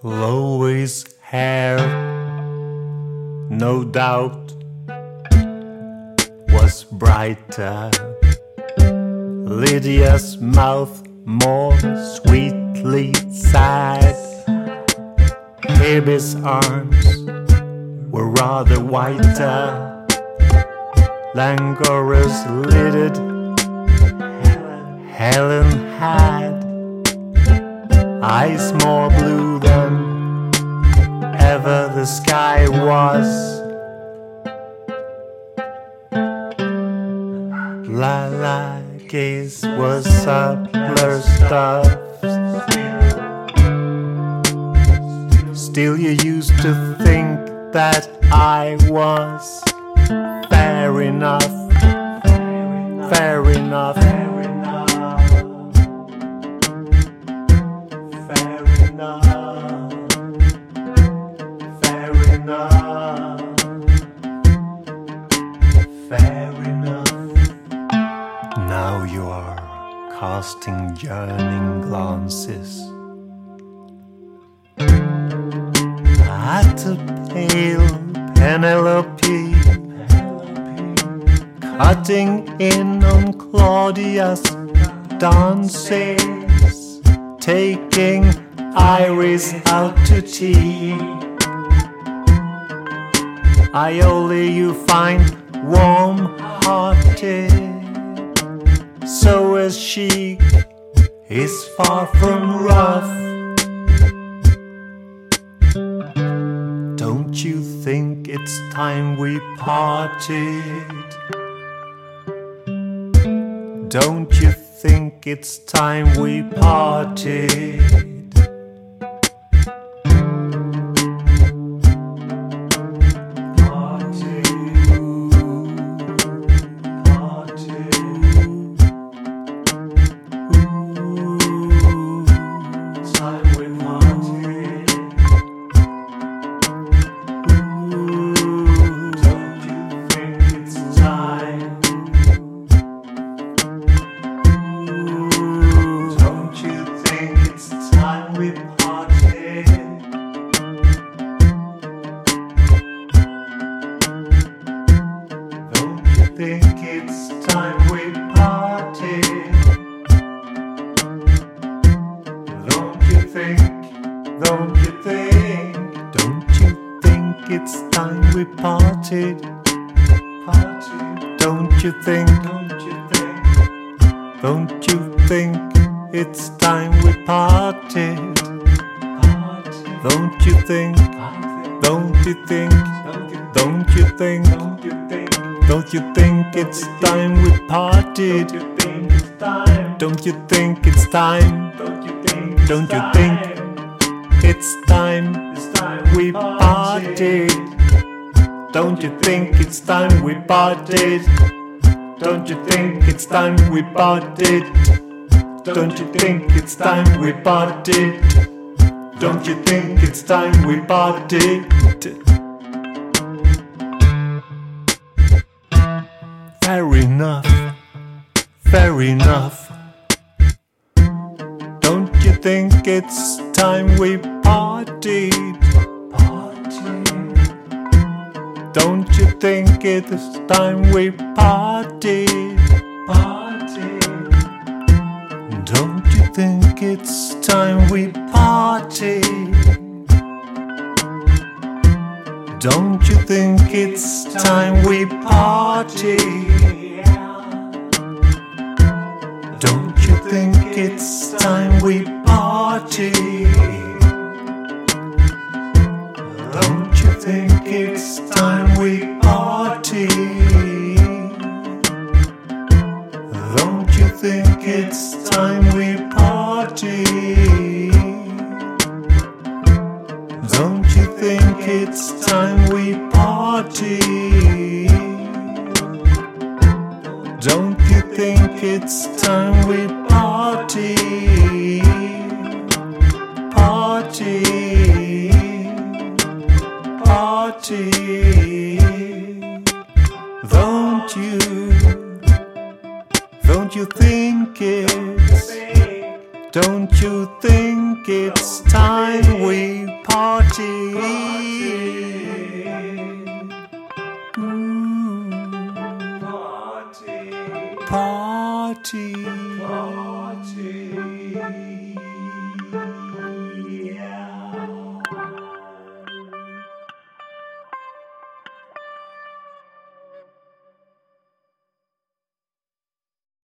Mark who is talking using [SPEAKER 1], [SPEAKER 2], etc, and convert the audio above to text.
[SPEAKER 1] Chloe's hair, no doubt, was brighter. Lydia's mouth more sweetly sad. Hebe's arms were rather whiter. Langora's lidded Helen had eyes more blue than ever the sky was. La la gaze was subtler stuff. Still, you used to think that I was fair enough, fair enough. Fair enough, casting yearning glances at a pale Penelope cutting in on Claudia's dances, taking Iris out to tea. Iole you find warm hearted, she is far from rough. Don't you think it's time we parted? Don't you think it's time we parted? Think? Don't you think? Don't you think it's time we parted? Parted. Don't you think? Don't you think? Don't you think it's time we parted? Parted. Don't you think? Don't you think? Don't you think? Don't you think it's time we parted? Don't you think it's time? Don't you think it's time we parted? Don't you think it's time we parted? Don't you think it's time we parted? Don't you think it's time we parted? Don't you think it's time we parted? Fair enough, fair enough. Think it's time we parted? Don't you think it's time we parted? Don't you think it's time we parted? Don't you think it's time we parted? Think it's time we parted? Don't you think it's time we parted? Don't you think it's time we parted? Don't you think it's time we parted? Don't you think it's time we you. Don't you think it's Don't you think it's time we party? Mm. Party. Party.